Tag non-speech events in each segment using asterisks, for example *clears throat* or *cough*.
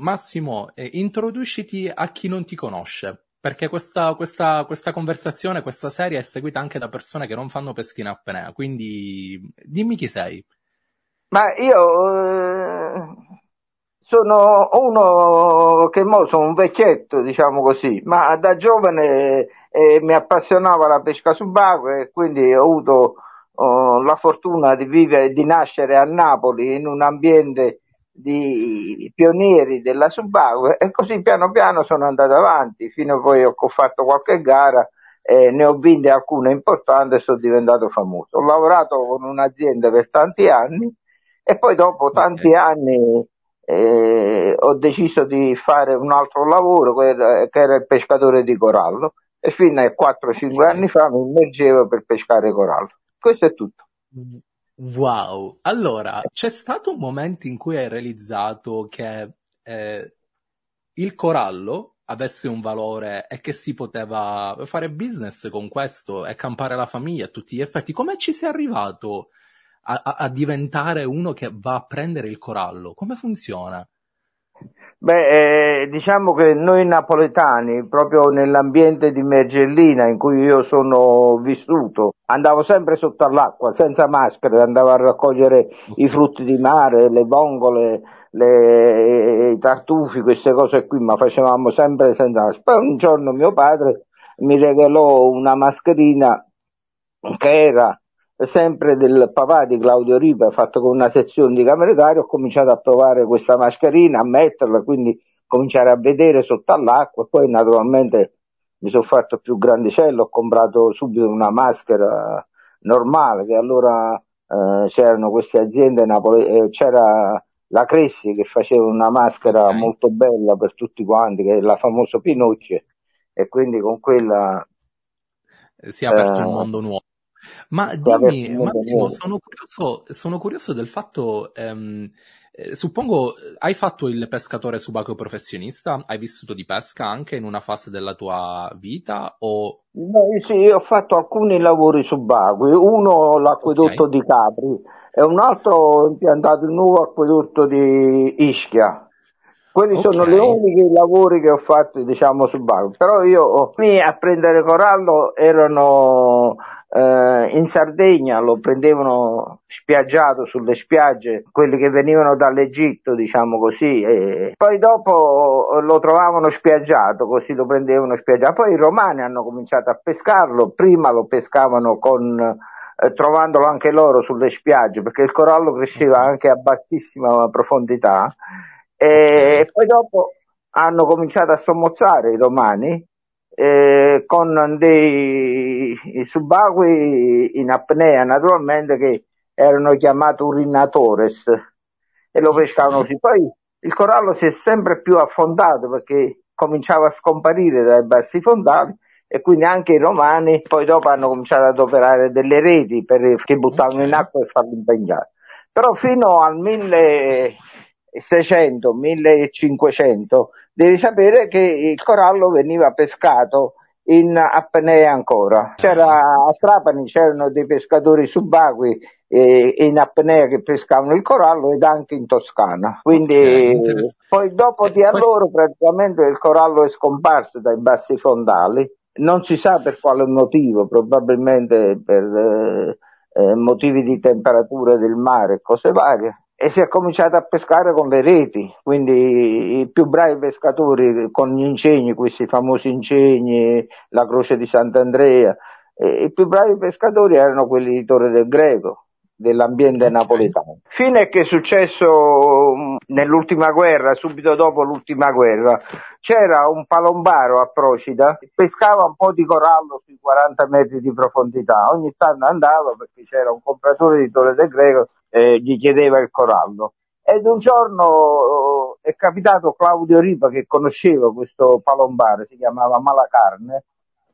Massimo, eh, introduciti a chi non ti conosce, perché questa, questa, questa, conversazione, questa serie è seguita anche da persone che non fanno pesca in apnea, quindi dimmi chi sei. Ma io eh, sono uno che mo sono un vecchietto, diciamo così, ma da giovane eh, mi appassionava la pesca subacquea e quindi ho avuto oh, la fortuna di vivere, di nascere a Napoli in un ambiente di pionieri della subacquea e così piano piano sono andato avanti fino a poi ho fatto qualche gara e ne ho vinte alcune importanti e sono diventato famoso. Ho lavorato con un'azienda per tanti anni e poi dopo tanti anni eh, ho deciso di fare un altro lavoro che era il pescatore di corallo e fino a 4-5 anni fa mi immergevo per pescare corallo. Questo è tutto. Wow, allora c'è stato un momento in cui hai realizzato che eh, il corallo avesse un valore e che si poteva fare business con questo e campare la famiglia a tutti gli effetti. Come ci sei arrivato a, a, a diventare uno che va a prendere il corallo? Come funziona? Beh, eh, diciamo che noi napoletani, proprio nell'ambiente di Mergellina in cui io sono vissuto, andavo sempre sotto all'acqua, senza maschere, andavo a raccogliere i frutti di mare, le vongole, le, i tartufi, queste cose qui, ma facevamo sempre senza maschere. Poi un giorno mio padre mi regalò una mascherina che era sempre del papà di Claudio Ripa, fatto con una sezione di cameratario, ho cominciato a provare questa mascherina, a metterla, quindi cominciare a vedere sotto all'acqua, poi naturalmente mi sono fatto più grandicello, ho comprato subito una maschera normale, che allora eh, c'erano queste aziende, Napoli, eh, c'era la Cressi che faceva una maschera okay. molto bella per tutti quanti, che è la famosa Pinocchio, e quindi con quella... Si è aperto eh, un mondo nuovo. Ma dimmi, Massimo, sono curioso, sono curioso del fatto, ehm, eh, suppongo, hai fatto il pescatore subacqueo professionista? Hai vissuto di pesca anche in una fase della tua vita? O... Beh, sì, ho fatto alcuni lavori subacquei, uno l'acquedotto okay. di Capri e un altro ho impiantato il nuovo acquedotto di Ischia. Quelli okay. sono gli unici lavori che ho fatto, diciamo, subacquei. Però io, a prendere corallo erano eh, in Sardegna lo prendevano spiaggiato sulle spiagge, quelli che venivano dall'Egitto, diciamo così, e poi dopo lo trovavano spiaggiato, così lo prendevano spiaggiato. Poi i romani hanno cominciato a pescarlo, prima lo pescavano con, eh, trovandolo anche loro sulle spiagge, perché il corallo cresceva anche a bassissima profondità, e poi dopo hanno cominciato a sommozzare i romani eh, con dei subacquei in apnea naturalmente che erano chiamati urinatores e lo pescavano così. Poi il corallo si è sempre più affondato perché cominciava a scomparire dai bassi fondali e quindi anche i romani poi dopo hanno cominciato ad operare delle reti per, che buttavano in acqua e farlo impegnare. Però fino al 1600, 1500 devi sapere che il corallo veniva pescato in apnea ancora. C'era a Trapani c'erano dei pescatori subacquei eh, in apnea che pescavano il corallo ed anche in Toscana. Quindi okay, poi dopo di allora praticamente il corallo è scomparso dai bassi fondali. Non si sa per quale motivo, probabilmente per eh, eh, motivi di temperatura del mare e cose varie e si è cominciato a pescare con le reti, quindi i più bravi pescatori con gli incegni, questi famosi incegni, la croce di Sant'Andrea, i più bravi pescatori erano quelli di Torre del Greco, dell'ambiente okay. napoletano. Fino a che è successo mm, nell'ultima guerra, subito dopo l'ultima guerra, c'era un palombaro a Procida, pescava un po' di corallo sui 40 metri di profondità, ogni tanto andava perché c'era un compratore di Torre del Greco eh, gli chiedeva il corallo. Ed un giorno eh, è capitato Claudio Ripa che conosceva questo palombare, si chiamava Malacarne,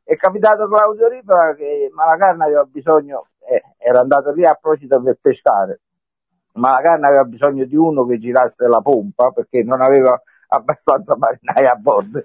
è capitato Claudio Ripa che Malacarne aveva bisogno, eh, era andato lì a Procida per pescare, Malacarne aveva bisogno di uno che girasse la pompa perché non aveva abbastanza marinai a bordo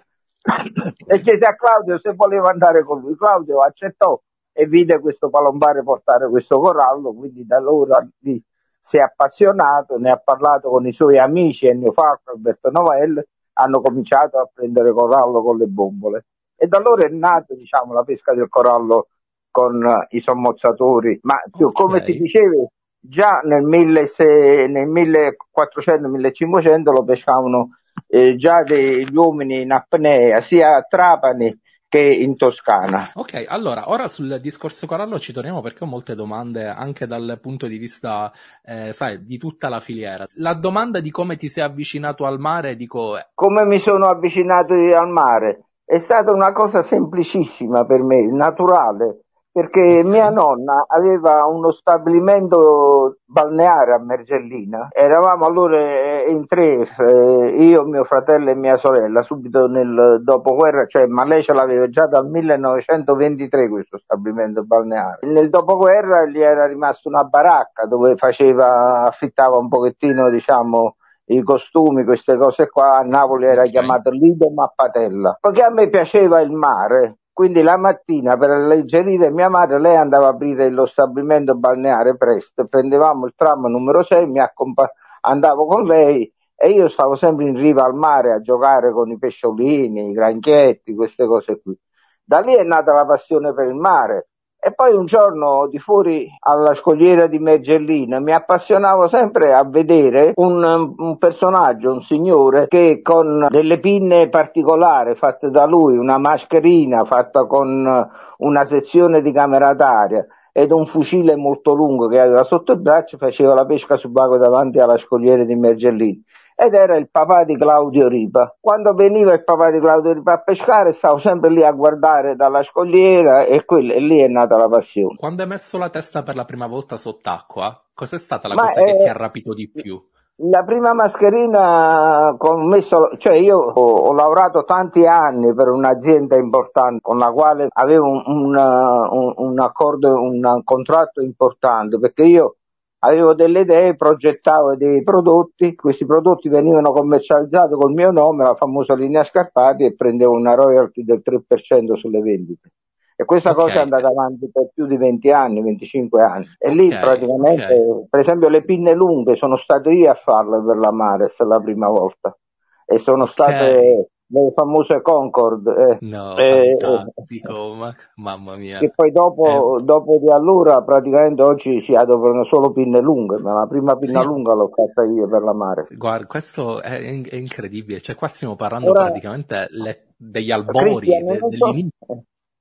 e chiese a Claudio se voleva andare con lui. Claudio accettò e vide questo palombare portare questo corallo, quindi da allora lì si è appassionato, ne ha parlato con i suoi amici Ennio Falco, Alberto Novell, hanno cominciato a prendere corallo con le bombole. E da allora è nata diciamo, la pesca del corallo con i sommozzatori, ma okay. come ti dicevo, già nel, 1400-1500 lo pescavano eh, già degli uomini in apnea, sia a Trapani che in Toscana. Ok, allora ora sul discorso corallo ci torniamo perché ho molte domande anche dal punto di vista, eh, sai, di tutta la filiera. La domanda di come ti sei avvicinato al mare, dico... Come mi sono avvicinato al mare? È stata una cosa semplicissima per me, naturale perché mia nonna aveva uno stabilimento balneare a Mergellina. Eravamo allora eh, in tre, eh, io, mio fratello e mia sorella, subito nel dopoguerra, cioè, ma lei ce l'aveva già dal 1923 questo stabilimento balneare. Nel dopoguerra gli era rimasta una baracca dove faceva, affittava un pochettino, diciamo, i costumi, queste cose qua, a Napoli era okay. chiamato Lido Mappatella. Poiché a me piaceva il mare, quindi la mattina per alleggerire mia madre, lei andava a aprire lo stabilimento balneare presto, prendevamo il tram numero 6, mi accompa- andavo con lei e io stavo sempre in riva al mare a giocare con i pesciolini, i granchietti, queste cose qui. Da lì è nata la passione per il mare e poi un giorno di fuori alla scogliera di Mergellina mi appassionavo sempre a vedere un, un, personaggio, un signore che con delle pinne particolari fatte da lui, una mascherina fatta con una sezione di camera d'aria ed un fucile molto lungo che aveva sotto il braccio faceva la pesca subacquea davanti alla scogliera di Mergellina ed era il papà di Claudio Ripa. Quando veniva il papà di Claudio Ripa a pescare stavo sempre lì a guardare dalla scogliera e, quella, e lì è nata la passione. Quando hai messo la testa per la prima volta sott'acqua, cos'è stata la Ma cosa è... che ti ha rapito di più? La prima mascherina con messo, cioè io ho, ho, lavorato tanti anni per un'azienda importante con la quale avevo un, un, un, un accordo, un contratto importante perché io avevo delle idee, progettavo dei prodotti, questi prodotti venivano commercializzati col mio nome, la famosa linea Scarpati, e prendevo una royalty del 3% sulle vendite. E questa okay. cosa è andata avanti per più di 20 anni, 25 anni. E okay. lì praticamente, okay. per esempio, le pinne lunghe sono stato io a farle per la Mares la prima volta. E sono state le famose Concord. Eh, no, eh, fantastico, ma, mamma mia. E poi dopo, eh. dopo, di allora praticamente oggi si adoperano solo pinne lunghe, ma la prima pinna sì. lunga l'ho fatta io per la mare. Guarda, questo è, è incredibile, cioè qua stiamo parlando Ora, praticamente le, degli albori, de,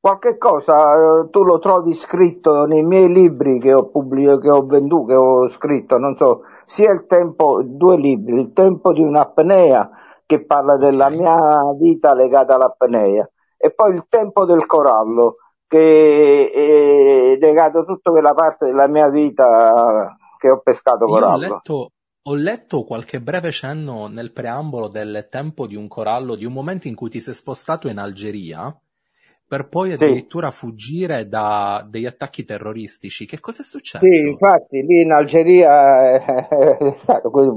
Qualche cosa eh, tu lo trovi scritto nei miei libri che ho, pubblicato, che ho venduto, che ho scritto, non so, sia il tempo, due libri, il tempo di un'apnea che parla della mia vita legata all'apnea e poi il tempo del corallo che è legato a tutta quella parte della mia vita che ho pescato corallo. Ho letto, ho letto qualche breve cenno nel preambolo del tempo di un corallo, di un momento in cui ti sei spostato in Algeria per poi addirittura sì. fuggire da degli attacchi terroristici. Che cosa è successo? Sì, infatti lì in Algeria è stato poi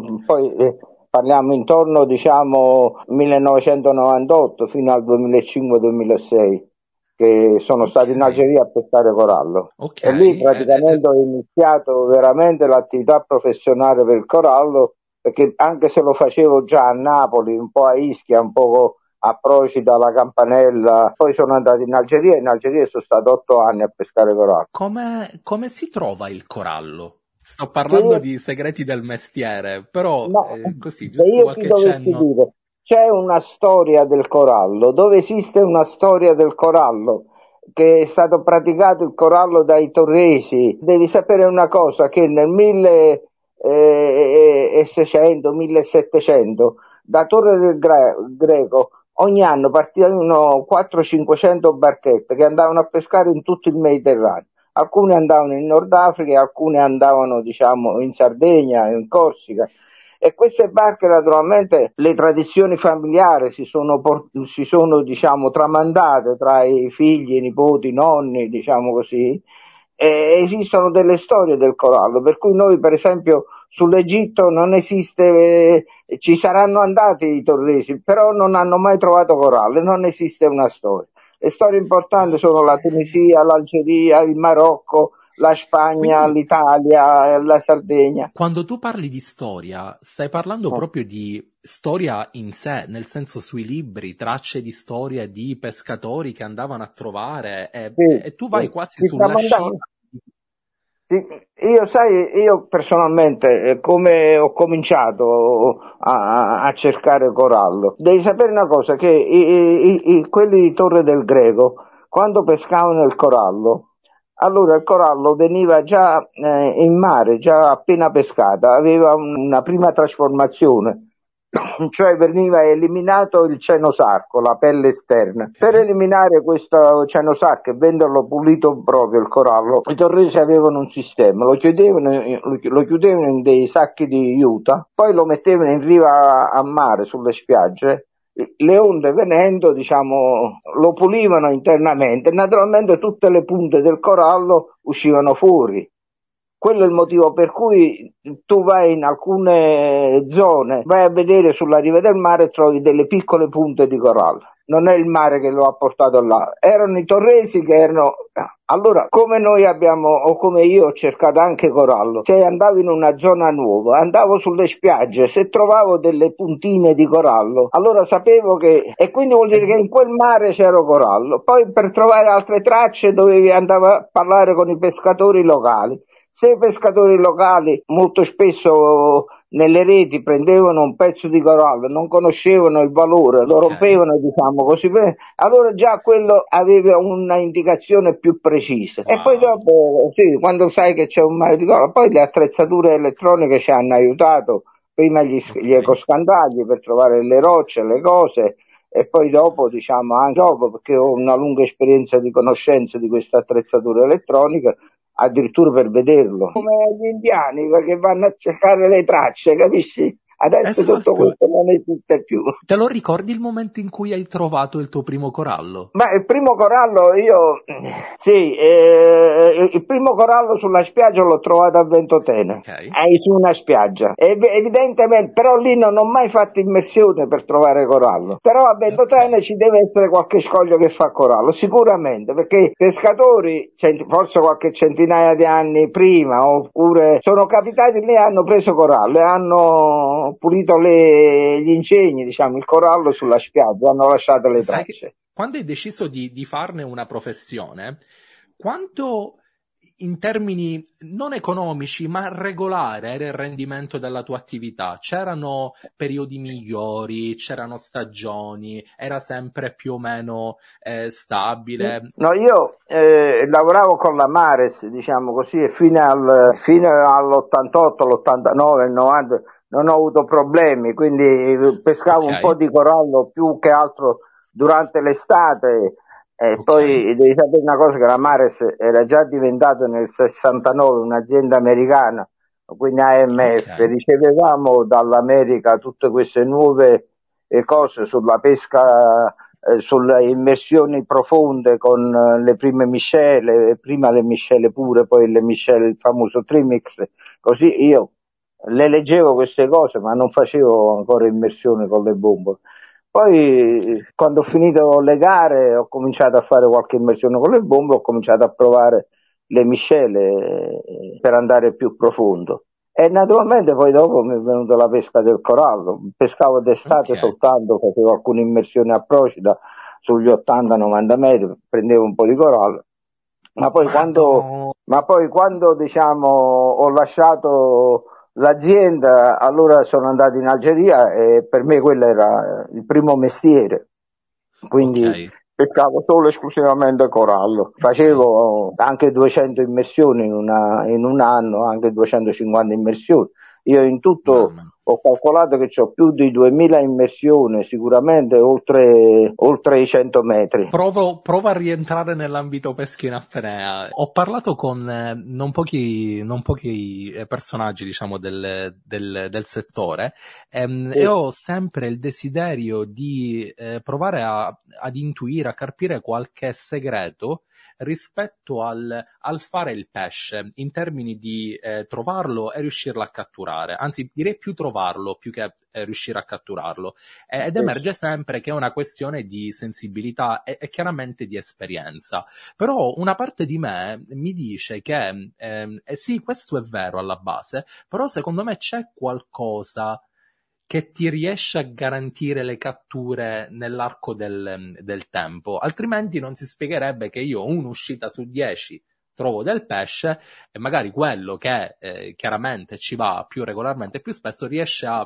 parliamo intorno diciamo 1998 fino al 2005-2006 che sono stato in Algeria a pescare corallo okay. e lì praticamente ho iniziato veramente l'attività professionale per il corallo perché anche se lo facevo già a Napoli, un po' a Ischia, un po' a Procida, alla Campanella, poi sono andato in Algeria e in Algeria sono stato otto anni a pescare corallo. Come, come si trova il corallo? Sto parlando sì. di segreti del mestiere, però no, eh, così, giusto qualche cenno. Dire, c'è una storia del corallo, dove esiste una storia del corallo, che è stato praticato il corallo dai torresi. Devi sapere una cosa, che nel 1600-1700, da Torre del Greco, ogni anno partivano 400-500 barchette che andavano a pescare in tutto il Mediterraneo alcune andavano in Nord Africa alcune andavano diciamo in Sardegna, in Corsica. E queste barche naturalmente le tradizioni familiari si sono, si sono diciamo, tramandate tra i figli, i nipoti, i nonni, diciamo così, e esistono delle storie del corallo, per cui noi per esempio sull'Egitto non esiste, eh, ci saranno andati i torresi, però non hanno mai trovato corallo, non esiste una storia. Le storie importanti sono la Tunisia, l'Algeria, il Marocco, la Spagna, Quindi, l'Italia, la Sardegna. Quando tu parli di storia, stai parlando oh. proprio di storia in sé, nel senso sui libri, tracce di storia di pescatori che andavano a trovare e, sì, e tu vai sì, quasi sulla scia. Io sai, io personalmente, eh, come ho cominciato a, a, cercare corallo, devi sapere una cosa, che i, i, i, quelli di Torre del Greco, quando pescavano il corallo, allora il corallo veniva già eh, in mare, già appena pescata, aveva una prima trasformazione, *clears throat* cioè veniva eliminato il cenosarco, la pelle esterna. Per eliminare questo cenosarco e venderlo pulito proprio il corallo, i torresi avevano un sistema, lo chiudevano, lo chiudevano in dei sacchi di juta, poi lo mettevano in riva a mare sulle spiagge le onde venendo, diciamo, lo pulivano internamente naturalmente tutte le punte del corallo uscivano fuori. Quello è il motivo per cui tu vai in alcune zone, vai a vedere sulla riva del mare e trovi delle piccole punte di corallo non è il mare che lo ha portato là, erano i torresi che erano... Allora, come noi abbiamo, o come io ho cercato anche corallo, se andavo in una zona nuova, andavo sulle spiagge, se trovavo delle puntine di corallo, allora sapevo che... E quindi vuol dire che in quel mare c'era corallo. Poi per trovare altre tracce dovevi andare a parlare con i pescatori locali. Se i pescatori locali molto spesso nelle reti prendevano un pezzo di corallo, non conoscevano il valore, lo rompevano, diciamo così, allora già quello aveva una indicazione più precisa. Wow. E poi dopo, sì, quando sai che c'è un mare di corallo, poi le attrezzature elettroniche ci hanno aiutato, prima gli, gli ecoscandagli per trovare le rocce, le cose, e poi dopo, diciamo, anche dopo, perché ho una lunga esperienza di conoscenza di queste attrezzature elettroniche, addirittura per vederlo. Come gli indiani che vanno a cercare le tracce, capisci? Adesso esatto. tutto questo non esiste più. Te lo ricordi il momento in cui hai trovato il tuo primo corallo? Ma il primo corallo io, sì, eh, il primo corallo sulla spiaggia l'ho trovato a Ventotene, okay. eh, su una spiaggia. E, evidentemente, però lì non ho mai fatto immersione per trovare corallo. Però a Ventotene okay. ci deve essere qualche scoglio che fa corallo, sicuramente, perché i pescatori, forse qualche centinaia di anni prima, oppure sono capitati lì e hanno preso corallo e hanno pulito le, gli incegni, diciamo, il corallo sulla spiaggia, hanno lasciato le tracce. Quando hai deciso di, di farne una professione, quanto in termini non economici, ma regolare era il rendimento della tua attività? C'erano periodi migliori, c'erano stagioni, era sempre più o meno eh, stabile? No, io eh, lavoravo con la Mares, diciamo così, fino, al, fino all'88, l'89, il 90 non ho avuto problemi, quindi pescavo okay. un po' di corallo più che altro durante l'estate. E okay. poi devi sapere una cosa che la Mares era già diventata nel 69 un'azienda americana, quindi AMF, okay. ricevevamo dall'America tutte queste nuove eh, cose sulla pesca, eh, sulle immersioni profonde con eh, le prime miscele, prima le miscele pure, poi le miscele, il famoso trimix, così io le leggevo queste cose, ma non facevo ancora immersione con le bombe. Poi, quando ho finito le gare, ho cominciato a fare qualche immersione con le bombe, ho cominciato a provare le miscele eh, per andare più profondo. E naturalmente poi dopo mi è venuta la pesca del corallo. Pescavo d'estate okay. soltanto, facevo alcune immersioni a Procida sugli 80-90 metri, prendevo un po' di corallo. Ma poi quando, ma poi quando diciamo, ho lasciato l'azienda, allora sono andato in Algeria e per me quello era il primo mestiere, quindi okay. pescavo solo e esclusivamente corallo. Facevo anche 200 immersioni in, una, in un anno, anche 250 immersioni. Io in tutto Mamma ho calcolato che ho più di 2000 immersioni, sicuramente oltre, oltre i 100 metri. Provo, provo, a rientrare nell'ambito pesca in apnea. Ho parlato con eh, non pochi, non pochi eh, personaggi, diciamo, del, del, del settore ehm, sì. e ho sempre il desiderio di eh, provare a, ad intuire, a carpire qualche segreto rispetto al, al fare il pesce in termini di eh, trovarlo e riuscirlo a catturare. Anzi, direi più trovarlo trovarlo più che eh, riuscire a catturarlo. Ed emerge sempre che è una questione di sensibilità e, e chiaramente di esperienza. Però una parte di me mi dice che ehm, eh, sì, questo è vero alla base, però secondo me c'è qualcosa che ti riesce a garantire le catture nell'arco del, del tempo, altrimenti non si spiegherebbe che io un'uscita su 10 trovo del pesce e magari quello che eh, chiaramente ci va più regolarmente e più spesso riesce a,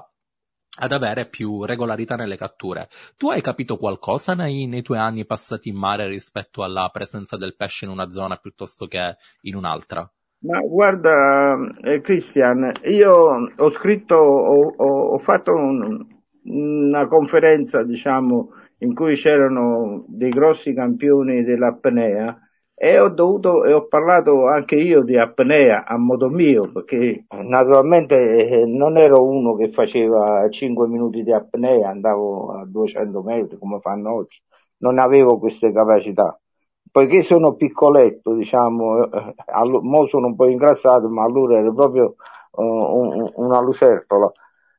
ad avere più regolarità nelle catture. Tu hai capito qualcosa nei, nei, tuoi anni passati in mare rispetto alla presenza del pesce in una zona piuttosto che in un'altra? Ma guarda, eh, Christian, io ho scritto, ho, ho fatto un, una conferenza, diciamo, in cui c'erano dei grossi campioni dell'apnea e ho dovuto e ho parlato anche io di apnea a modo mio perché naturalmente eh, non ero uno che faceva 5 minuti di apnea andavo a 200 metri come fanno oggi non avevo queste capacità poiché sono piccoletto, diciamo, eh, mo sono un po' ingrassato, ma allora ero proprio uh, un, una lucertola.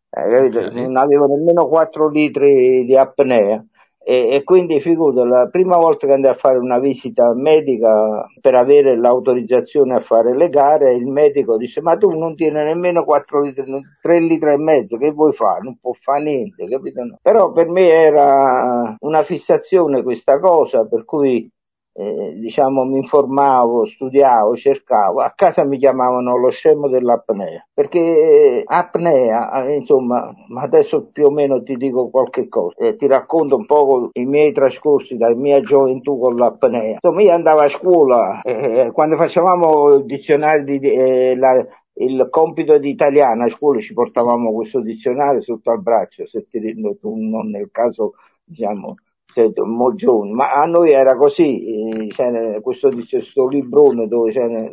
Eh. Non avevo nemmeno 4 litri di apnea. E, e, quindi figurate, la prima volta che andai a fare una visita medica per avere l'autorizzazione a fare le gare, il medico disse ma tu non tieni nemmeno 4 litri, 3 litri e mezzo, che vuoi fare? Non può fare niente, capito? Però per me era una fissazione questa cosa, per cui eh, diciamo, mi informavo, studiavo, cercavo, a casa mi chiamavano lo scemo dell'apnea, perché apnea, eh, insomma, adesso più o meno ti dico qualche cosa, eh, ti racconto un po' i miei trascorsi dalla mia gioventù con l'apnea. Insomma, io andavo a scuola, eh, quando facevamo il dizionario di, eh, la, il compito di italiano a scuola ci portavamo questo dizionario sotto al braccio, se ti tu non nel caso, diciamo, Mogione, ma a noi era così, c'era questo, questo librone dove c'era...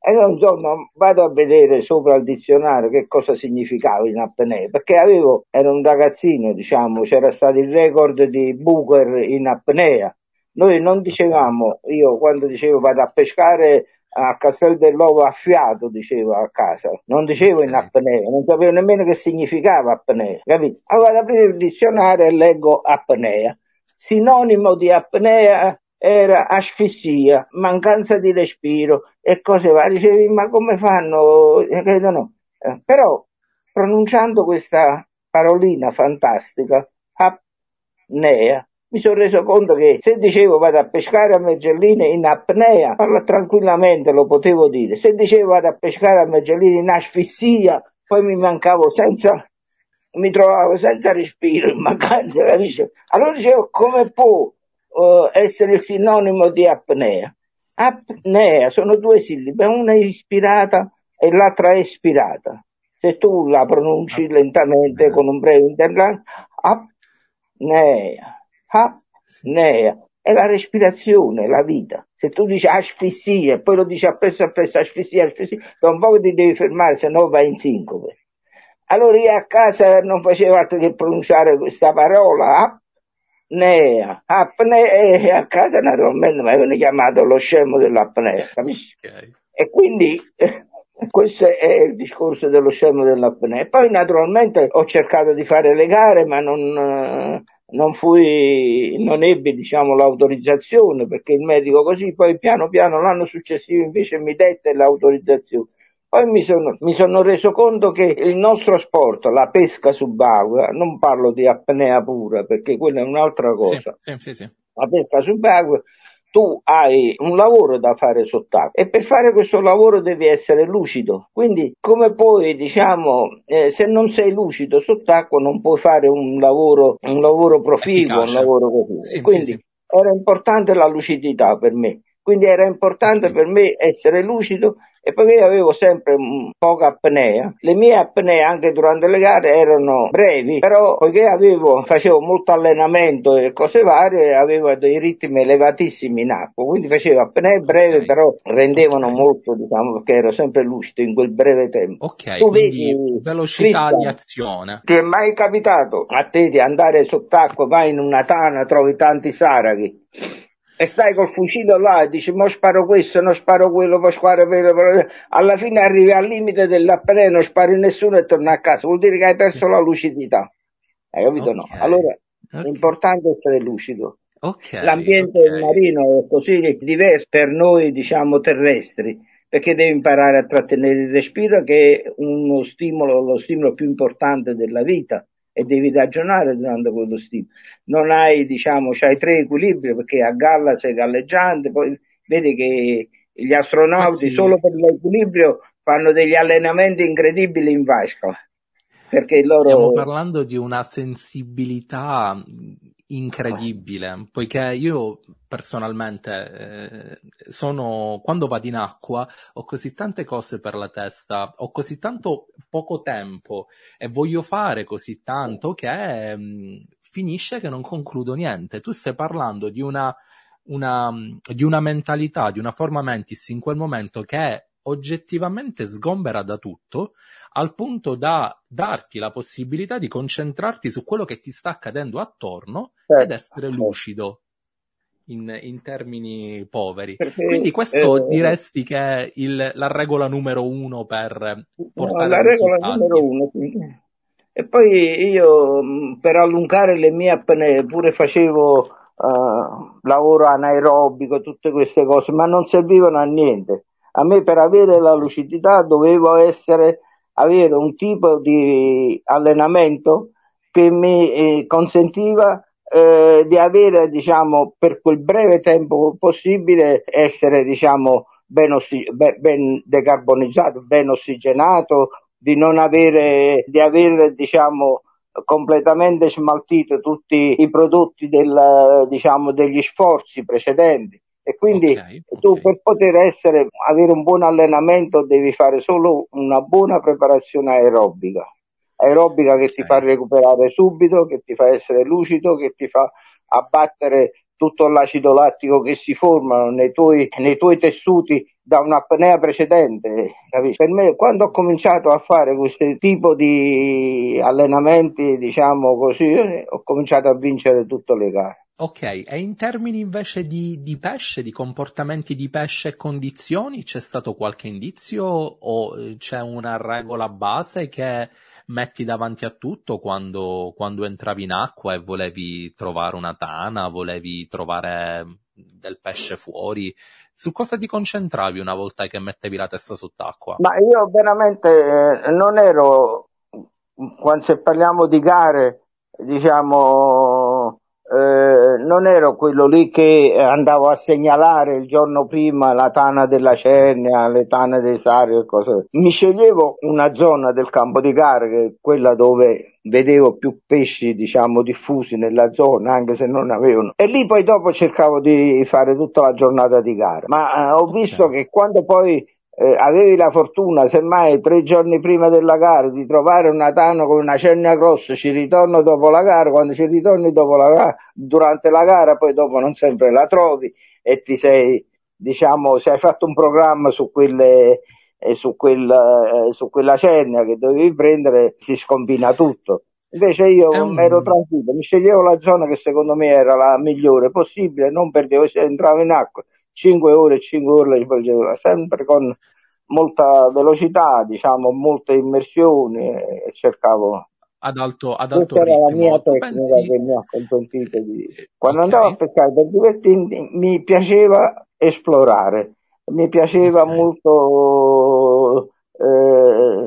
E insomma vado a vedere sopra il dizionario che cosa significava in apnea, perché avevo, ero un ragazzino, diciamo, c'era stato il record di Booker in apnea. Noi non dicevamo, io quando dicevo vado a pescare a Castel dell'Ovo a fiato, dicevo a casa, non dicevo in apnea, non sapevo nemmeno che significava apnea, capito? Allora vado ad aprire il dizionario e leggo apnea Sinonimo di apnea era asfissia, mancanza di respiro e cose varie. Dicevi, ma come fanno? No. Eh, però pronunciando questa parolina fantastica, apnea, mi sono reso conto che se dicevo vado a pescare a Mergelline in apnea, parla tranquillamente, lo potevo dire. Se dicevo vado a pescare a Mergelline in asfissia, poi mi mancavo senza mi trovavo senza respiro, in mancanza, capisci? Allora dicevo, come può uh, essere sinonimo di apnea? Apnea sono due sillabe, una è ispirata e l'altra è espirata. Se tu la pronunci lentamente con un breve intervallo, apnea, apnea, è la respirazione, la vita. Se tu dici asfissia e poi lo dici appresso appresso, asfissia, asfissia, da un po' ti devi fermare, se no vai in sincope. Allora io a casa non facevo altro che pronunciare questa parola, apnea, apnea, e a casa naturalmente mi avevano chiamato lo scemo dell'apnea, capisci? Okay. E quindi questo è il discorso dello scemo dell'apnea. Poi naturalmente ho cercato di fare le gare, ma non, non fui, non ebbi diciamo l'autorizzazione perché il medico così, poi piano piano l'anno successivo invece mi dette l'autorizzazione. Poi mi sono, mi sono, reso conto che il nostro sport, la pesca subacquea, non parlo di apnea pura perché quella è un'altra cosa. Sì, sì, sì, la pesca subacquea, tu hai un lavoro da fare sott'acqua e per fare questo lavoro devi essere lucido. Quindi come puoi, diciamo, eh, se non sei lucido sott'acqua non puoi fare un lavoro, un lavoro proficuo, un lavoro così. Quindi era importante la lucidità per me. Quindi era importante per me essere lucido e poiché avevo sempre poca apnea, le mie apnee anche durante le gare erano brevi, però poiché avevo, facevo molto allenamento e cose varie, avevo dei ritmi elevatissimi in acqua, quindi facevo apnee brevi, okay. però rendevano okay. molto, diciamo, perché ero sempre lucido in quel breve tempo. Ok, tu vedi, velocità Cristian, di azione. Ti è mai capitato a te di andare sott'acqua, vai in una tana, trovi tanti saraghi? E stai col fucile là e dici, mo sparo questo, non sparo quello, poi sparo quello, alla fine arrivi al limite dell'appello, non spari nessuno e torni a casa, vuol dire che hai perso la lucidità. Hai capito? Okay. No. Allora okay. è importante essere lucido. Okay, L'ambiente marino è così diverso per noi, diciamo, terrestri, perché devi imparare a trattenere il respiro, che è uno stimolo, lo stimolo più importante della vita e devi ragionare durante quello stimolo. Non hai, diciamo, c'hai tre equilibri perché a galla c'è galleggiante, poi vedi che gli astronauti ah, sì. solo per l'equilibrio fanno degli allenamenti incredibili in vasca. Perché loro... Stiamo parlando di una sensibilità incredibile, poiché io personalmente eh, sono, quando vado in acqua ho così tante cose per la testa, ho così tanto poco tempo e voglio fare così tanto che mh, mm, finisce che non concludo niente. Tu stai parlando di una, una, di una mentalità, di una forma mentis in quel momento che è oggettivamente sgombera da tutto, al punto da darti la possibilità di concentrarti su quello che ti sta accadendo attorno certo, ed essere certo. lucido. In, in, termini poveri. Perché, Quindi questo eh, diresti che è il, la regola numero uno per portare no, la regola numero uno. E poi io per allungare le mie apnee pure facevo uh, lavoro anaerobico, tutte queste cose, ma non servivano a niente. A me per avere la lucidità dovevo essere, avere un tipo di allenamento che mi eh, consentiva eh, di avere, diciamo, per quel breve tempo possibile, essere, diciamo, ben, ossi- ben decarbonizzato, ben ossigenato, di non avere, di avere, diciamo, completamente smaltito tutti i prodotti del, diciamo, degli sforzi precedenti. E quindi okay, tu okay. per poter essere, avere un buon allenamento devi fare solo una buona preparazione aerobica. Aerobica che okay. ti fa recuperare subito, che ti fa essere lucido, che ti fa abbattere tutto l'acido lattico che si forma nei tuoi, nei tuoi tessuti da un'apnea precedente. Capisci? Per me, quando ho cominciato a fare questo tipo di allenamenti, diciamo così, ho cominciato a vincere tutte le gare. Ok, e in termini invece di, di, pesce, di comportamenti di pesce e condizioni, c'è stato qualche indizio o eh, c'è una regola base che metti davanti a tutto quando, quando entravi in acqua e volevi trovare una tana, volevi trovare del pesce fuori? Su cosa ti concentravi una volta che mettevi la testa sott'acqua? Ma io veramente eh, non ero, quando se parliamo di gare, diciamo eh, non ero quello lì che andavo a segnalare il giorno prima la tana della Cernia, le tane dei Sari e cose. Mi sceglievo una zona del campo di gara, che è quella dove vedevo più pesci, diciamo, diffusi nella zona, anche se non avevano. E lì poi dopo cercavo di fare tutta la giornata di gara. Ma eh, ho visto che quando poi eh, avevi la fortuna, semmai tre giorni prima della gara, di trovare una Tano con una cernia grossa, ci ritorno dopo la gara, quando ci ritorni dopo la gara, durante la gara, poi dopo non sempre la trovi e ti sei, diciamo, se hai fatto un programma su quelle, eh, su, quel, eh, su quella cernia che dovevi prendere, si scombina tutto. Invece io um... ero tranquillo, mi sceglievo la zona che secondo me era la migliore possibile, non perdevo, entravo in acqua 5 ore e 5 ore li facevo sempre con molta velocità, diciamo, molte immersioni e cercavo ad alto, ad alto Questa ritmo. era la mia tecnica Pensi... che mi ha consentito di... Quando okay. andavo a pescare per divertirmi mi piaceva esplorare, mi piaceva okay. molto eh,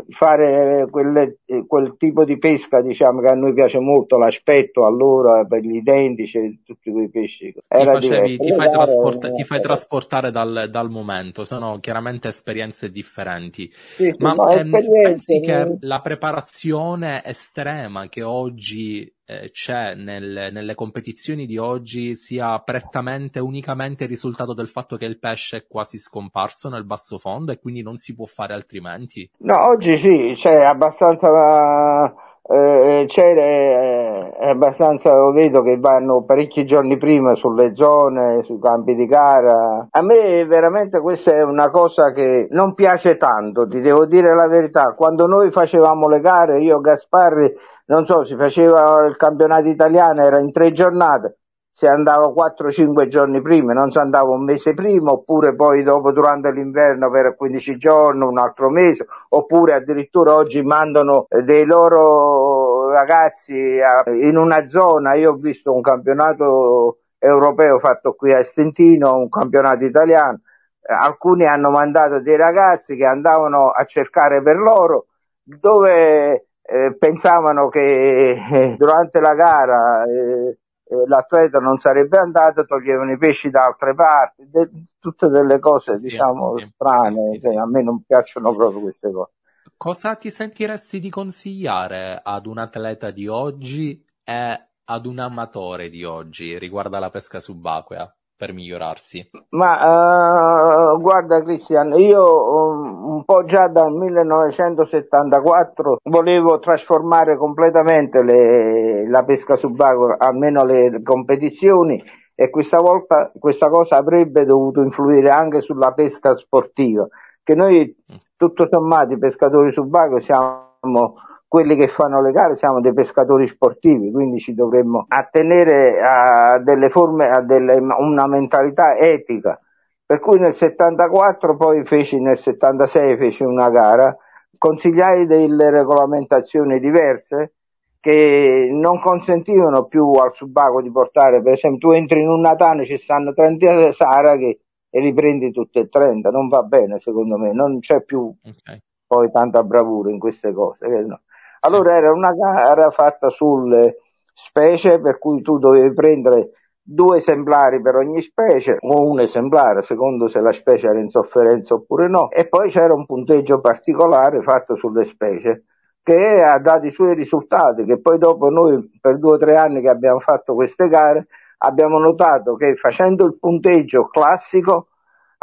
fare quelle, quel tipo di pesca diciamo che a noi piace molto l'aspetto allora per gli identici tutti quei pesci. Era ti, facevi, ti, fai, trasport- ti fai trasportare dal, dal, momento sono chiaramente esperienze differenti. Sì, ma ehm, pensi che la preparazione estrema che oggi eh, c'è nel, nelle competizioni di oggi sia prettamente, unicamente il risultato del fatto che il pesce è quasi scomparso nel basso fondo e quindi non si può fare altrimenti? No, oggi sì, c'è abbastanza... Eh, c'è eh, abbastanza, lo vedo che vanno parecchi giorni prima sulle zone, sui campi di gara. A me veramente questa è una cosa che non piace tanto, ti devo dire la verità. Quando noi facevamo le gare, io Gasparri non so, si faceva il campionato italiano, era in tre giornate, si andava 4-5 giorni prima, non si andava un mese prima, oppure poi dopo durante l'inverno per 15 giorni, un altro mese, oppure addirittura oggi mandano dei loro ragazzi in una zona, io ho visto un campionato europeo fatto qui a Stentino, un campionato italiano, alcuni hanno mandato dei ragazzi che andavano a cercare per loro dove eh, pensavano che eh, durante la gara eh, eh, l'atleta non sarebbe andato, toglievano i pesci da altre parti, de- tutte delle cose sì, diciamo sì, strane, sì, a me non piacciono proprio queste cose. Cosa ti sentiresti di consigliare ad un atleta di oggi e ad un amatore di oggi riguardo alla pesca subacquea? Per migliorarsi? Ma uh, guarda Cristian, io um, un po' già dal 1974 volevo trasformare completamente le, la pesca subacquea, almeno le competizioni, e questa volta questa cosa avrebbe dovuto influire anche sulla pesca sportiva, che noi mm. tutto sommato i pescatori subacquei siamo quelli che fanno le gare siamo dei pescatori sportivi, quindi ci dovremmo attenere a delle forme, a delle, una mentalità etica. Per cui nel 74 poi feci, nel 76 feci una gara, consigliai delle regolamentazioni diverse che non consentivano più al subaco di portare, per esempio tu entri in un natano, ci stanno 30 saraghe e li prendi tutte e 30, non va bene secondo me, non c'è più okay. poi tanta bravura in queste cose. No? Allora era una gara fatta sulle specie per cui tu dovevi prendere due esemplari per ogni specie o un esemplare secondo se la specie era in sofferenza oppure no. E poi c'era un punteggio particolare fatto sulle specie che ha dato i suoi risultati che poi dopo noi per due o tre anni che abbiamo fatto queste gare abbiamo notato che facendo il punteggio classico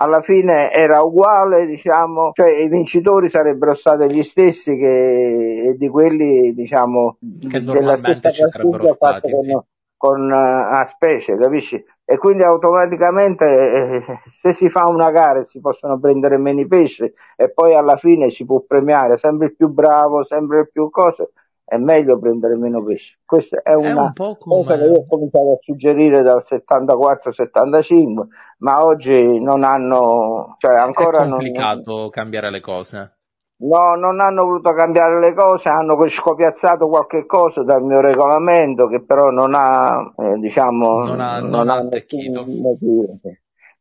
alla fine era uguale, diciamo, cioè i vincitori sarebbero stati gli stessi che di quelli, diciamo, che normalmente ci sarebbero stati con, sì. con uh, a specie, capisci? E quindi automaticamente eh, se si fa una gara si possono prendere meno pesci e poi alla fine si può premiare sempre il più bravo, sempre il più cose è meglio prendere meno pesce. Questa è una è un cosa come... che io ho cominciato a suggerire dal 74-75, ma oggi non hanno, cioè ancora è complicato non... cambiare le cose. No, non hanno voluto cambiare le cose, hanno scopiazzato qualche cosa dal mio regolamento che però non ha, eh, diciamo, non ha, non non ha attecchito.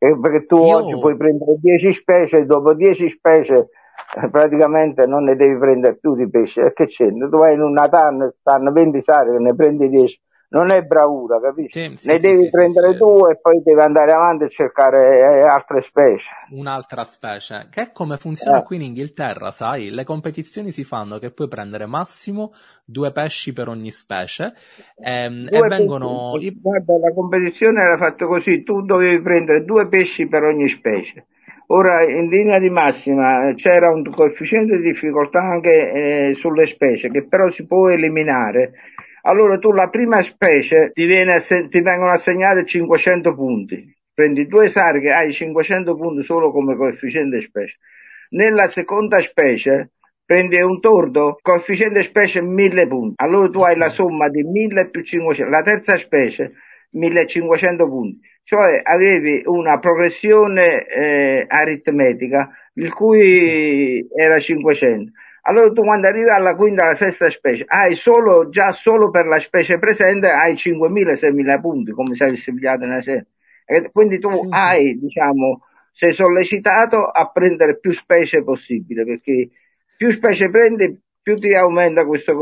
Eh, perché tu Io... oggi puoi prendere 10 specie, dopo 10 specie praticamente non ne devi prendere più di pesce. Che c'è? Tu vai in una tanna, stanno 20 sari, ne prendi 10. Non è bravura, capisci? Sì, sì, ne sì, devi prendere due e poi devi andare avanti e cercare eh, altre specie. Un'altra specie, che è come funziona eh. qui in Inghilterra, sai? Le competizioni si fanno che puoi prendere massimo due pesci per ogni specie ehm, e vengono... Pesci. Guarda, la competizione era fatta così, tu dovevi prendere due pesci per ogni specie Ora, in linea di massima c'era un coefficiente di difficoltà anche eh, sulle specie che però si può eliminare. Allora tu la prima specie ti, ass- ti vengono assegnate 500 punti, prendi due sarghe, hai 500 punti solo come coefficiente specie. Nella seconda specie prendi un tordo, coefficiente specie 1000 punti. Allora tu hai la somma di 1000 più 500. La terza specie 1500 punti, cioè avevi una progressione eh, aritmetica il cui sì. era 500. Allora tu quando arrivi alla quinta, alla sesta specie, hai solo, già solo per la specie presente hai 5.000-6.000 punti, come se avessi pigliato una serie. E quindi tu sì, hai, diciamo, sei sollecitato a prendere più specie possibile, perché più specie prendi, più ti aumenta questo,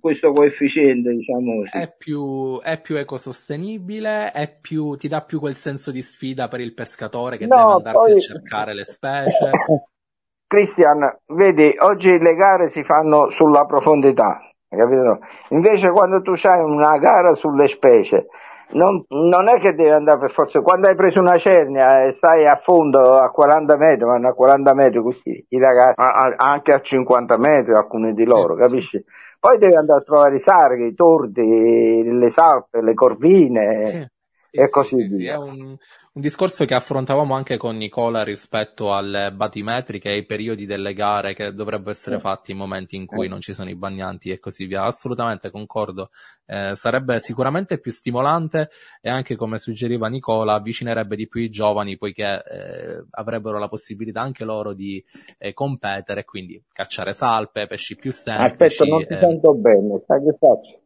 questo coefficiente, diciamo così. È più, è più ecosostenibile, è più, ti dà più quel senso di sfida per il pescatore che no, deve andarsi poi... a cercare le specie. *laughs* Cristian, vedi, oggi le gare si fanno sulla profondità, capito? Invece quando tu hai una gara sulle specie, non, non, è che devi andare per forza, quando hai preso una cernia e stai a fondo a 40 metri, vanno a 40 metri questi i ragazzi, anche a 50 metri alcuni di loro, sì, capisci? Sì. Poi devi andare a trovare i sarghi, i tordi, le salpe, le corvine. Sì. e così sì, via. È un, un, discorso che affrontavamo anche con Nicola rispetto alle batimetriche e ai periodi delle gare che dovrebbero essere fatti in momenti in cui non ci sono i bagnanti e così via. Assolutamente concordo. Eh, sarebbe sicuramente più stimolante e anche come suggeriva Nicola avvicinerebbe di più i giovani poiché eh, avrebbero la possibilità anche loro di eh, competere quindi cacciare salpe, pesci più semplici. Aspetta, non ti sento bene, sai che faccio?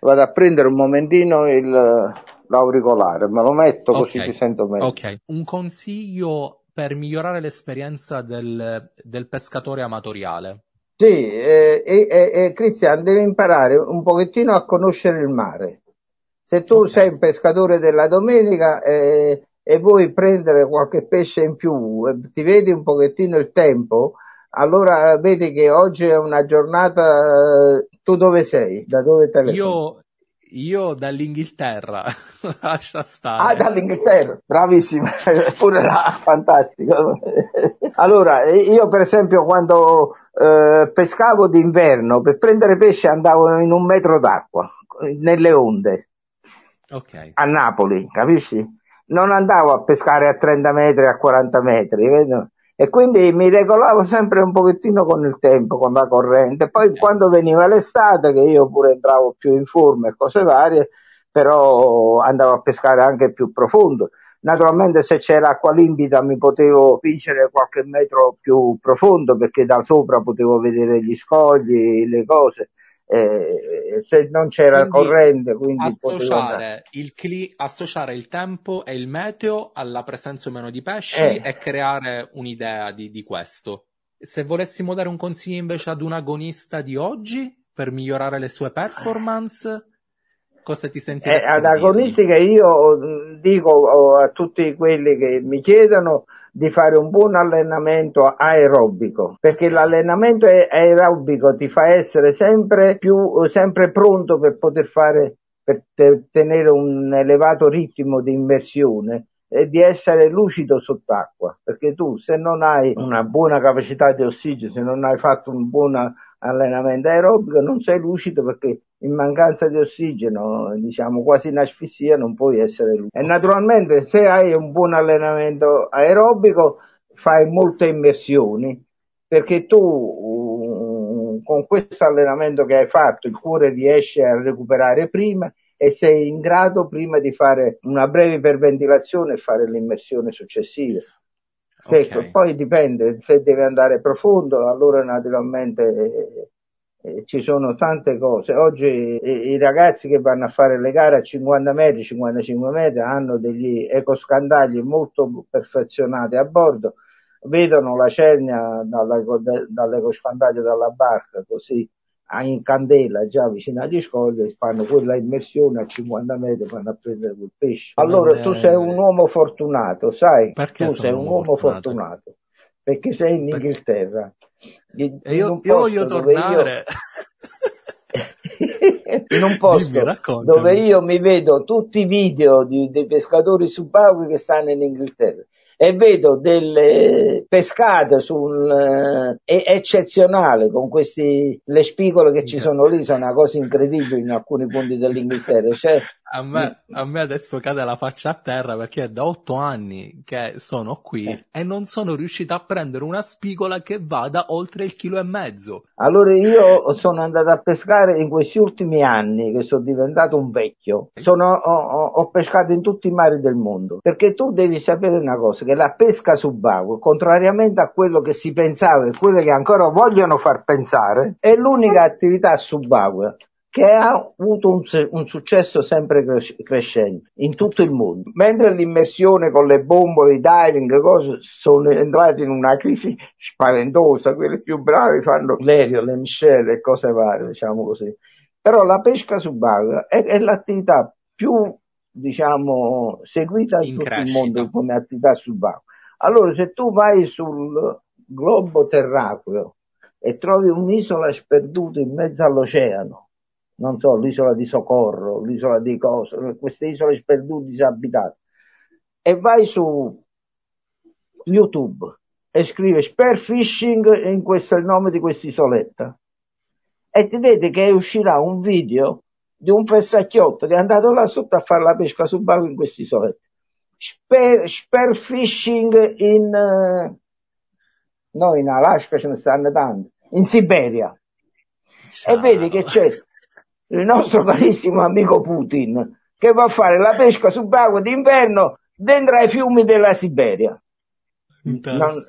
Vado a prendere un momentino il, l'auricolare, me lo metto così ti sento meglio. Ok, un consiglio per migliorare l'esperienza del, del pescatore amatoriale. Sì, eh, eh, Cristian, devi imparare un pochettino a conoscere il mare. Se tu okay. sei un pescatore della domenica eh, e vuoi prendere qualche pesce in più, ti vedi un pochettino il tempo, allora vedi che oggi è una giornata tu dove sei? Da dove telefoni? Io, io dall'Inghilterra, *laughs* lascia stare. Ah, dall'Inghilterra, bravissimo, *laughs* pure là, fantastico. allora, io per esempio quando eh, pescavo d'inverno, per prendere pesce andavo in un metro d'acqua, nelle onde, okay. a Napoli, capisci? Non andavo a pescare a 30 metri, a 40 metri, vedo? E quindi mi regolavo sempre un pochettino con il tempo, con la corrente. Poi quando veniva l'estate, che io pure entravo più in forma e cose varie, però andavo a pescare anche più profondo. Naturalmente se c'era acqua limpida mi potevo vincere qualche metro più profondo perché da sopra potevo vedere gli scogli, le cose eh, se non c'era quindi corrente. Quindi associare il, cli- associare il tempo e il meteo alla presenza o meno di pesci eh. e creare un'idea di, di questo. Se volessimo dare un consiglio invece ad un agonista di oggi per migliorare le sue performance, cosa ti senti? Eh, ad agonisti che io dico a tutti quelli che mi chiedono di fare un buon allenamento aerobico, perché l'allenamento aerobico ti fa essere sempre più, sempre pronto per poter fare, per tenere un elevato ritmo di immersione e di essere lucido sott'acqua, perché tu se non hai una buona capacità di ossigeno, se non hai fatto un buon allenamento aerobico non sei lucido perché in mancanza di ossigeno, diciamo quasi in asfissia, non puoi essere lucido. E naturalmente se hai un buon allenamento aerobico fai molte immersioni perché tu con questo allenamento che hai fatto il cuore riesce a recuperare prima e sei in grado prima di fare una breve iperventilazione e fare l'immersione successiva. Secco. Okay. Poi dipende, se deve andare profondo, allora naturalmente eh, eh, ci sono tante cose. Oggi eh, i ragazzi che vanno a fare le gare a 50 metri, 55 metri hanno degli ecoscandagli molto perfezionati a bordo, vedono la cernia dall'ecoscandaglio dalla barca, così in candela già vicino agli scogli fanno quella immersione a 50 metri vanno a prendere quel pesce. Allora tu sei un uomo fortunato sai? Perché tu sei un uomo fortunato? fortunato perché sei in Inghilterra. In e io, io voglio tornare. io... *laughs* in un posto Dimmi, dove io mi vedo tutti i video di, dei pescatori subacquei che stanno in Inghilterra e vedo delle pescate su un, eh, eccezionale con questi, le spigole che ci sono lì sono una cosa incredibile in alcuni punti dell'Inghilterra. Cioè, a me, a me, adesso cade la faccia a terra perché è da otto anni che sono qui eh. e non sono riuscito a prendere una spigola che vada oltre il chilo e mezzo. Allora io sono andato a pescare in questi ultimi anni che sono diventato un vecchio. Sono, ho, ho, pescato in tutti i mari del mondo perché tu devi sapere una cosa che la pesca subacquea, contrariamente a quello che si pensava e quello che ancora vogliono far pensare, è l'unica attività subacquea che ha avuto un, un successo sempre cres- crescente in tutto il mondo. Mentre l'immersione con le bombole, i diving, cose, sono entrati in una crisi spaventosa, quelli più bravi fanno l'aereo, le miscele e cose varie, diciamo così. Però la pesca subacquea è, è l'attività più, diciamo, seguita in, in tutto il mondo come attività subacquea. Allora, se tu vai sul globo terracqueo e trovi un'isola sperduta in mezzo all'oceano, non so, l'isola di Socorro, l'isola di Cosa, queste isole sperdute disabitate, e vai su YouTube e scrive Spearfishing, in questo è il nome di questa isoletta, e ti vede che uscirà un video di un fessacchiotto che è andato là sotto a fare la pesca subacquea in questi soldi. Sper, spearfishing in, uh, no, in Alaska ce ne stanno tanti, in Siberia. Ciao. E vedi che c'è il nostro carissimo amico Putin che va a fare la pesca subacquea d'inverno dentro ai fiumi della Siberia. Non,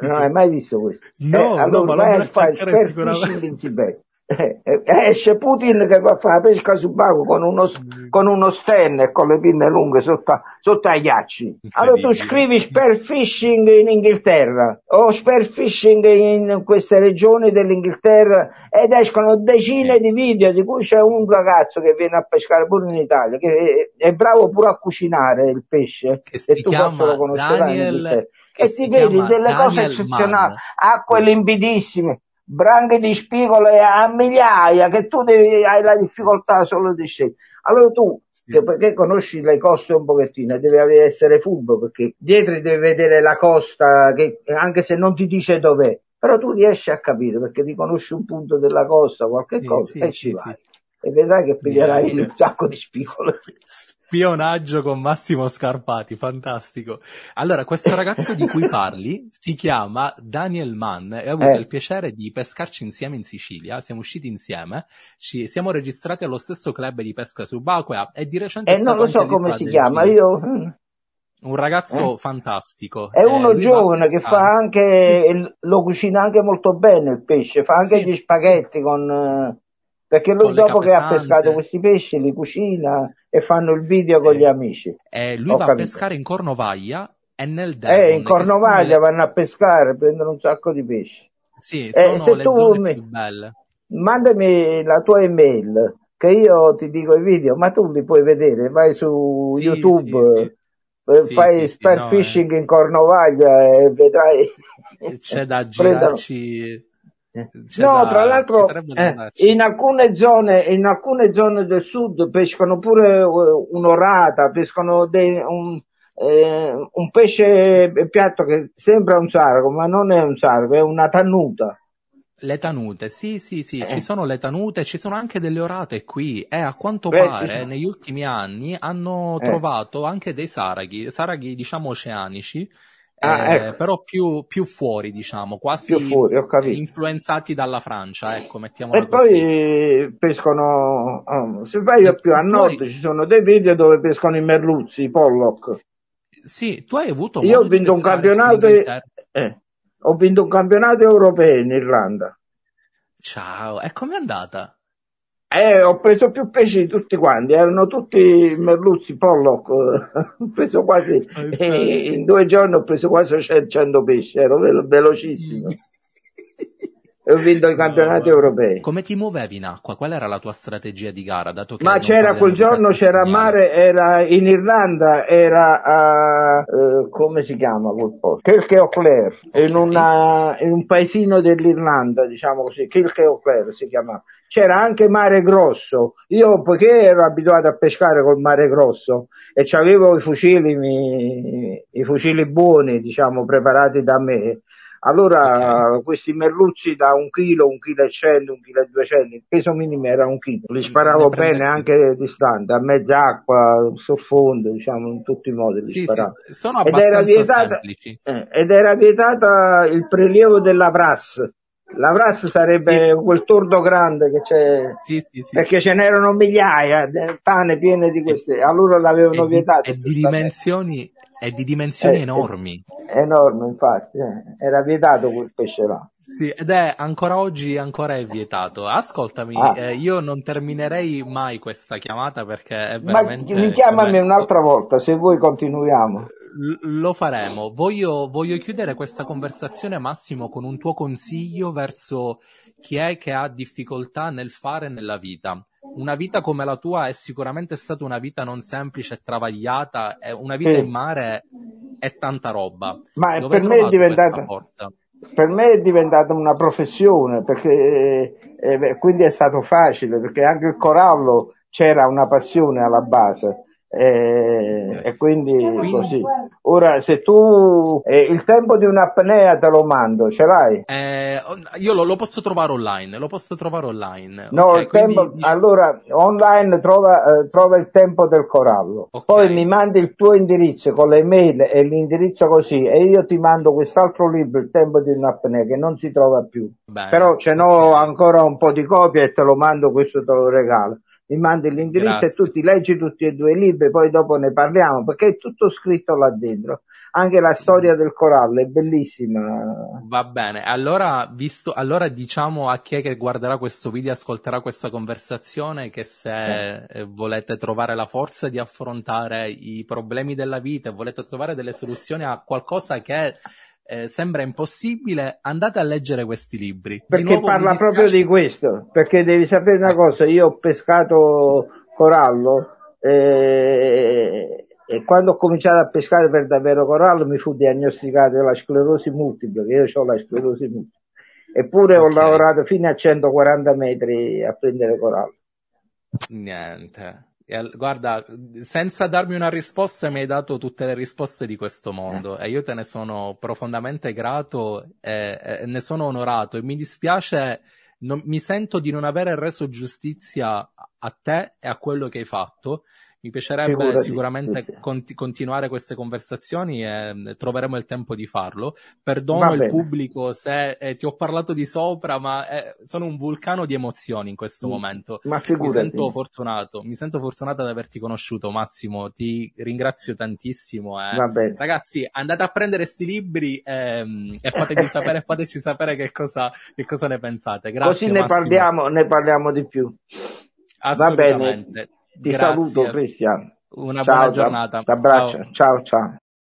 non, hai mai visto questo? No, eh, allora no, ma vai a fare spearfishing in Siberia. Eh, eh, esce Putin che va a fare pesca subacquea con uno, con uno sten e con le pinne lunghe sotto, sotto ai ghiacci. Allora tu scrivi spearfishing in Inghilterra o spearfishing in queste regioni dell'Inghilterra ed escono decine di video di cui c'è un ragazzo che viene a pescare pure in Italia, che è, è bravo pure a cucinare il pesce che e tu forse lo conoscerai Daniel, e ti vedi delle Daniel cose eccezionali, acque limpidissime branche di spigole a migliaia che tu devi, hai la difficoltà solo di scegliere. Allora tu, sì. perché conosci le coste un pochettino, devi essere furbo perché dietro devi vedere la costa, che, anche se non ti dice dov'è, però tu riesci a capire perché riconosci un punto della costa, qualche sì, cosa sì, e ci vai e vedrai che piglierai un sacco di spigole. Spionaggio con Massimo Scarpati, fantastico. Allora, questo ragazzo di cui parli si chiama Daniel Mann e ho avuto eh. il piacere di pescarci insieme in Sicilia, siamo usciti insieme, ci siamo registrati allo stesso club di pesca subacquea e di recente... E non lo so come si chiama, io... Un ragazzo eh? fantastico. È uno eh, giovane che fa anche, sì. lo cucina anche molto bene il pesce, fa anche sì, gli spaghetti con perché lui dopo che ha pescato questi pesci li cucina e fanno il video con gli amici. Eh, lui Ho va capito. a pescare in Cornovaglia e nel Devon. Eh, in Cornovaglia le... vanno a pescare, prendono un sacco di pesci. Sì, eh, sono le zone mi... più belle. Mandami la tua email, che io ti dico i video, ma tu li puoi vedere, vai su sì, YouTube. Sì, sì. fai sì, spear no, fishing eh. in Cornovaglia e vedrai c'è da *laughs* girarci c'è no, da, tra l'altro eh, in, alcune zone, in alcune zone del sud pescano pure uh, un'orata, pescano dei, un, eh, un, pesce piatto che sembra un sargo, ma non è un sargo, è una tannuta. Le tanute, sì, sì, sì, eh. ci sono le tanute, ci sono anche delle orate qui e a quanto Beh, pare negli ultimi anni hanno eh. trovato anche dei saraghi, saraghi diciamo oceanici, Ah, eh, ecco. però più, più, fuori, diciamo, quasi fuori, influenzati dalla Francia, ecco, mettiamola e così. E poi pescano, oh, se vai e più a nord poi... ci sono dei video dove pescano i merluzzi, i pollock. Sì, tu hai avuto Io ho vinto un campionato, eh, ho vinto un campionato europeo in Irlanda. Ciao, e com'è andata? Eh, ho preso più pesci di tutti quanti, erano tutti merluzzi, pollock, *laughs* ho preso quasi, eh, in due giorni ho preso quasi 100 pesci, ero velo- velocissimo. *laughs* e ho vinto i campionati europei. Come ti muovevi in acqua? Qual era la tua strategia di gara? Dato che Ma c'era quel giorno, c'era mare, era in Irlanda, era a, uh, come si chiama quel posto? Kilkeoclair, okay. in, in un paesino dell'Irlanda, diciamo così, Kilkeoclair si chiamava c'era anche mare grosso. Io, poiché ero abituato a pescare col mare grosso e avevo i fucili, mi, i fucili buoni, diciamo, preparati da me, allora okay. questi merluzzi da un chilo, un chilo e cento, un chilo e duecento, il peso minimo era un chilo, li sparavo bene anche distante, a mezza acqua, sottofondo, diciamo, in tutti i modi. Li sì, sì, sono abbastanza ed era vietata, eh, ed era vietata il prelievo della Vras, la Vras sarebbe sì. quel tordo grande che c'è, sì, sì, perché ce n'erano migliaia, pane piene di queste, allora l'avevano vietato. È di dimensioni, è di dimensioni eh, enormi. È, enorme, infatti, eh. era vietato quel pesce là. Sì, ed è ancora oggi ancora è vietato. Ascoltami, ah. eh, io non terminerei mai questa chiamata perché è veramente... Ma mi chiamami un'altra volta, se vuoi continuiamo lo faremo. Voglio, voglio, chiudere questa conversazione, Massimo, con un tuo consiglio verso chi è che ha difficoltà nel fare nella vita. Una vita come la tua è sicuramente stata una vita non semplice e travagliata, una vita sì. in mare è tanta roba. Ma Dove per me è diventata per me è diventata una professione perché eh, quindi è stato facile perché anche il corallo c'era una passione alla base eh, e quindi, quindi, così. Ora, se tu eh, il tempo di un'apnea te lo mando, ce l'hai? Eh, io lo, lo, posso trovare online, lo posso trovare online. No, okay, il quindi, tempo, diciamo... allora online trova, eh, trova, il tempo del corallo. Okay. Poi mi mandi il tuo indirizzo con le mail e l'indirizzo così e io ti mando quest'altro libro, Il tempo di un'apnea, che non si trova più. Bene, Però ce n'ho okay. ancora un po' di copie e te lo mando, questo te lo regalo mi mandi l'indirizzo Grazie. e tu ti leggi tutti e due i libri, poi dopo ne parliamo, perché è tutto scritto là dentro. Anche la storia del corallo è bellissima. Va bene, allora, visto, allora diciamo a chi è che guarderà questo video, ascolterà questa conversazione, che se eh. volete trovare la forza di affrontare i problemi della vita, volete trovare delle soluzioni a qualcosa che eh, sembra impossibile, andate a leggere questi libri. Perché parla proprio di questo, perché devi sapere una cosa, io ho pescato corallo eh, e quando ho cominciato a pescare per davvero corallo mi fu diagnosticata la sclerosi multipla, che io ho la sclerosi multipla. Eppure okay. ho lavorato fino a 140 metri a prendere corallo. Niente. Guarda, senza darmi una risposta mi hai dato tutte le risposte di questo mondo. E io te ne sono profondamente grato e, e ne sono onorato. E mi dispiace, non, mi sento di non aver reso giustizia a te e a quello che hai fatto mi piacerebbe Figurati. sicuramente sì, sì. Conti- continuare queste conversazioni e mm, troveremo il tempo di farlo. Perdono il pubblico se eh, ti ho parlato di sopra, ma eh, sono un vulcano di emozioni in questo mm. momento. Ma mi sento fortunato, mi sento fortunato ad averti conosciuto, Massimo. Ti ringrazio tantissimo. Eh. Ragazzi, andate a prendere questi libri ehm, e fatemi *laughs* sapere, fateci sapere che cosa, che cosa ne pensate. Grazie. Così ne parliamo, ne parliamo di più. Assolutamente. Ti Grazie. saluto Cristian. Una ciao, buona giornata. Ti abbraccio. ciao ciao. ciao.